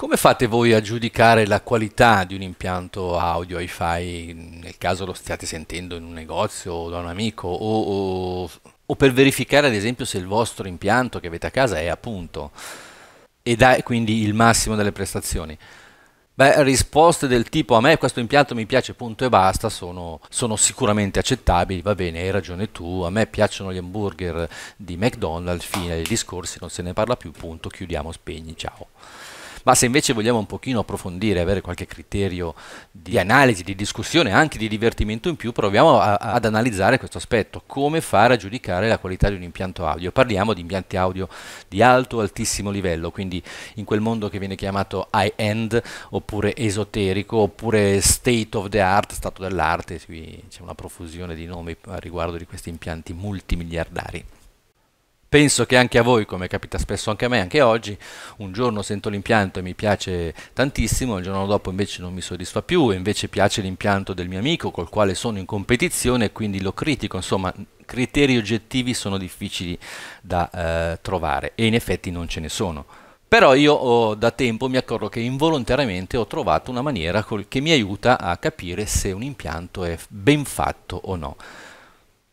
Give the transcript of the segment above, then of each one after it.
Come fate voi a giudicare la qualità di un impianto audio hi-fi nel caso lo stiate sentendo in un negozio o da un amico o, o, o per verificare ad esempio se il vostro impianto che avete a casa è appunto e dà quindi il massimo delle prestazioni? Beh, risposte del tipo a me questo impianto mi piace punto e basta sono, sono, sicuramente accettabili, va bene, hai ragione tu, a me piacciono gli hamburger di McDonald's, fine dei discorsi, non se ne parla più, punto, chiudiamo, spegni, ciao. Ma se invece vogliamo un pochino approfondire, avere qualche criterio di analisi, di discussione, anche di divertimento in più, proviamo a, ad analizzare questo aspetto, come fare a giudicare la qualità di un impianto audio. Parliamo di impianti audio di alto altissimo livello, quindi in quel mondo che viene chiamato high-end, oppure esoterico, oppure state of the art, stato dell'arte, qui c'è una profusione di nomi a riguardo di questi impianti multimiliardari. Penso che anche a voi, come capita spesso anche a me, anche oggi, un giorno sento l'impianto e mi piace tantissimo, il giorno dopo invece non mi soddisfa più, invece piace l'impianto del mio amico col quale sono in competizione e quindi lo critico, insomma criteri oggettivi sono difficili da eh, trovare e in effetti non ce ne sono. Però io ho, da tempo mi accorgo che involontariamente ho trovato una maniera che mi aiuta a capire se un impianto è ben fatto o no.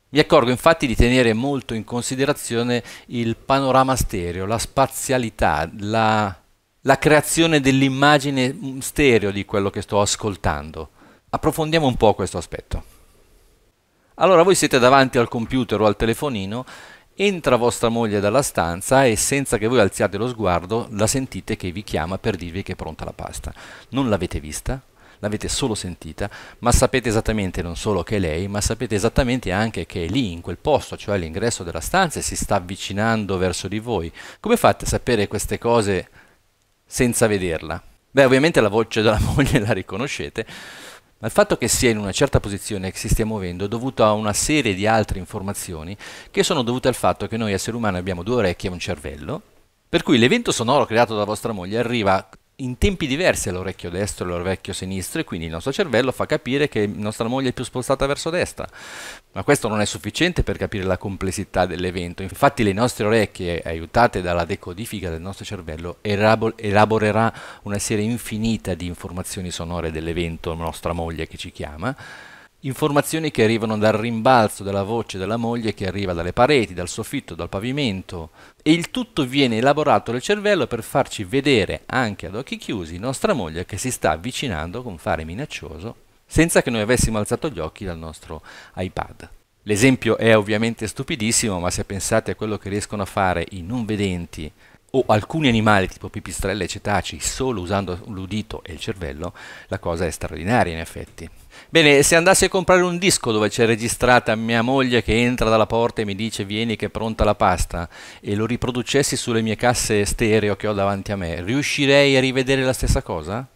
Mi accorgo infatti di tenere molto in considerazione il panorama stereo, la spazialità, la, la creazione dell'immagine mm, stereo di quello che sto ascoltando. Approfondiamo un po' questo aspetto. Allora voi siete davanti al computer o al telefonino, entra vostra moglie dalla stanza e senza che voi alziate lo sguardo la sentite che vi chiama per dirvi che è pronta la pasta. Non l'avete vista? L'avete solo sentita, ma sapete esattamente non solo che è lei, ma sapete esattamente anche che è lì, in quel posto, cioè all'ingresso della stanza e si sta avvicinando verso di voi. Come fate a sapere queste cose senza vederla? Beh, ovviamente la voce della moglie la riconoscete, ma il fatto che sia in una certa posizione e che si stia muovendo è dovuto a una serie di altre informazioni che sono dovute al fatto che noi esseri umani abbiamo due orecchie e un cervello, per cui l'evento sonoro creato da vostra moglie arriva in tempi diversi all'orecchio destro e all'orecchio sinistro e quindi il nostro cervello fa capire che nostra moglie è più spostata verso destra. Ma questo non è sufficiente per capire la complessità dell'evento. Infatti le nostre orecchie, aiutate dalla decodifica del nostro cervello, elaborerà una serie infinita di informazioni sonore dell'evento, nostra moglie che ci chiama, informazioni che arrivano dal rimbalzo della voce della moglie che arriva dalle pareti, dal soffitto, dal pavimento e il tutto viene elaborato nel cervello per farci vedere anche ad occhi chiusi nostra moglie che si sta avvicinando con fare minaccioso senza che noi avessimo alzato gli occhi dal nostro iPad. L'esempio è ovviamente stupidissimo, ma se pensate a quello che riescono a fare i non vedenti o alcuni animali tipo pipistrelle e cetaci solo usando l'udito e il cervello, la cosa è straordinaria in effetti. Bene, se andassi a comprare un disco dove c'è registrata mia moglie che entra dalla porta e mi dice vieni che è pronta la pasta e lo riproducessi sulle mie casse stereo che ho davanti a me, riuscirei a rivedere la stessa cosa?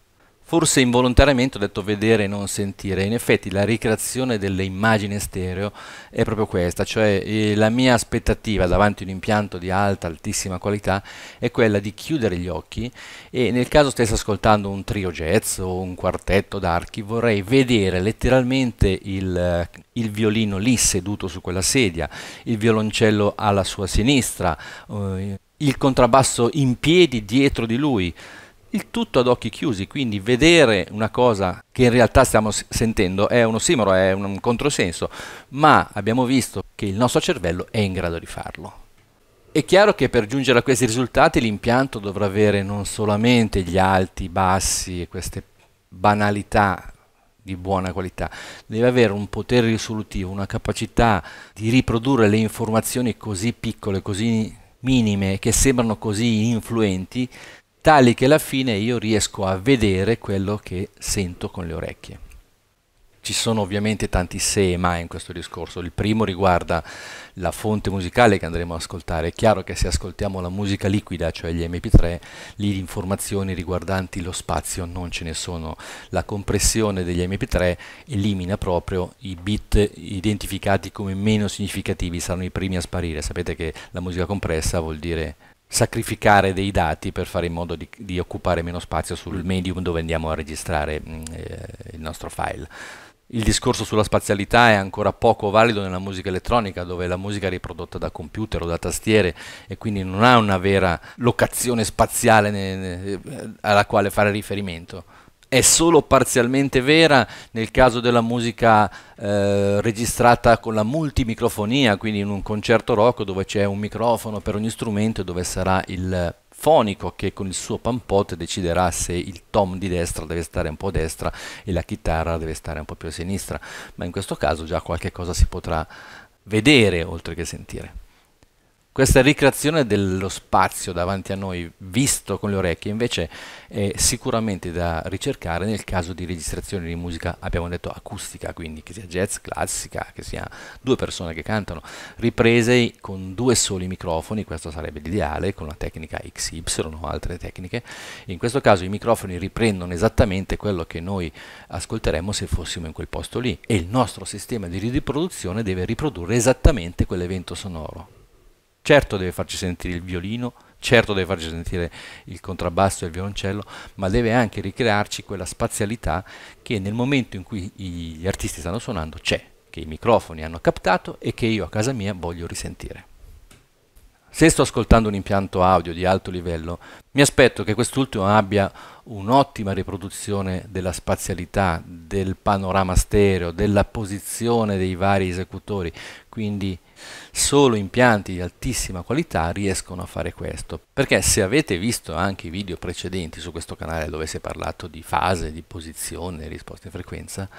Forse involontariamente ho detto vedere e non sentire. In effetti la ricreazione delle immagini stereo è proprio questa, cioè eh, la mia aspettativa davanti a un impianto di alta, altissima qualità è quella di chiudere gli occhi e nel caso stessi ascoltando un trio jazz o un quartetto d'archi vorrei vedere letteralmente il, il violino lì seduto su quella sedia, il violoncello alla sua sinistra, eh, il contrabbasso in piedi dietro di lui il tutto ad occhi chiusi, quindi vedere una cosa che in realtà stiamo sentendo è un ossimoro, è un controsenso, ma abbiamo visto che il nostro cervello è in grado di farlo. È chiaro che per giungere a questi risultati l'impianto dovrà avere non solamente gli alti, i bassi e queste banalità di buona qualità, deve avere un potere risolutivo, una capacità di riprodurre le informazioni così piccole, così minime, che sembrano così influenti, tali che alla fine io riesco a vedere quello che sento con le orecchie. Ci sono ovviamente tanti se e ma in questo discorso. Il primo riguarda la fonte musicale che andremo ad ascoltare. È chiaro che se ascoltiamo la musica liquida, cioè gli MP3, lì informazioni riguardanti lo spazio non ce ne sono. La compressione degli MP3 elimina proprio i bit identificati come meno significativi, saranno i primi a sparire. Sapete che la musica compressa vuol dire sacrificare dei dati per fare in modo di, di, occupare meno spazio sul medium dove andiamo a registrare mm, eh, il nostro file. Il discorso sulla spazialità è ancora poco valido nella musica elettronica, dove la musica è riprodotta da computer o da tastiere e quindi non ha una vera locazione spaziale ne, alla quale fare riferimento è solo parzialmente vera nel caso della musica eh, registrata con la multimicrofonia, quindi in un concerto rock dove c'è un microfono per ogni strumento e dove sarà il fonico che con il suo pampote deciderà se il tom di destra deve stare un po' a destra e la chitarra deve stare un po' più a sinistra, ma in questo caso già qualche cosa si potrà vedere oltre che sentire. Questa ricreazione dello spazio davanti a noi visto con le orecchie invece è sicuramente da ricercare nel caso di registrazione di musica, abbiamo detto acustica, quindi che sia jazz, classica, che sia due persone che cantano, riprese con due soli microfoni, questo sarebbe l'ideale, con la tecnica XY o altre tecniche. In questo caso i microfoni riprendono esattamente quello che noi ascolteremmo se fossimo in quel posto lì e il nostro sistema di riproduzione deve riprodurre esattamente quell'evento sonoro. Certo deve farci sentire il violino, certo deve farci sentire il contrabbasso e il violoncello, ma deve anche ricrearci quella spazialità che nel momento in cui gli artisti stanno suonando c'è, che i microfoni hanno captato e che io a casa mia voglio risentire. Se sto ascoltando un impianto audio di alto livello, mi aspetto che quest'ultimo abbia un'ottima riproduzione della spazialità, del panorama stereo, della posizione dei vari esecutori, quindi solo impianti di altissima qualità riescono a fare questo. Perché se avete visto anche i video precedenti su questo canale dove si è parlato di fase, di posizione, risposta in frequenza,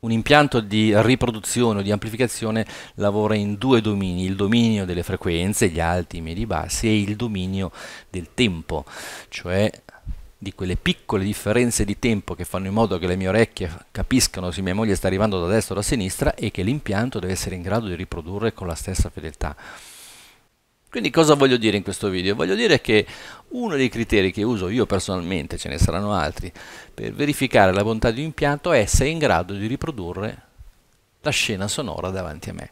un impianto di riproduzione o di amplificazione lavora in due domini, il dominio delle frequenze, gli alti, i medi, i bassi, e il dominio del tempo, cioè di quelle piccole differenze di tempo che fanno in modo che le mie orecchie capiscano se mia moglie sta arrivando da destra o da sinistra e che l'impianto deve essere in grado di riprodurre con la stessa fedeltà. Quindi cosa voglio dire in questo video? Voglio dire che uno dei criteri che uso io personalmente, ce ne saranno altri, per verificare la bontà di un impianto è essere in grado di riprodurre la scena sonora davanti a me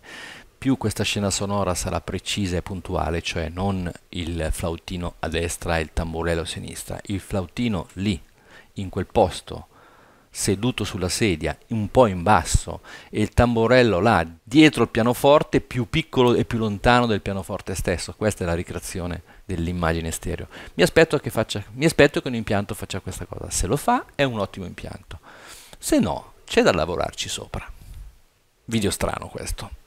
più questa scena sonora sarà precisa e puntuale, cioè non il flautino a destra e il tamburello a sinistra, il flautino lì, in quel posto, seduto sulla sedia, un po' in basso, e il tamburello là, dietro il pianoforte, più piccolo e più lontano del pianoforte stesso. Questa è la ricreazione dell'immagine stereo. Mi aspetto che, faccia, mi aspetto che un impianto faccia questa cosa. Se lo fa, è un ottimo impianto. Se no, c'è da lavorarci sopra. Video strano questo.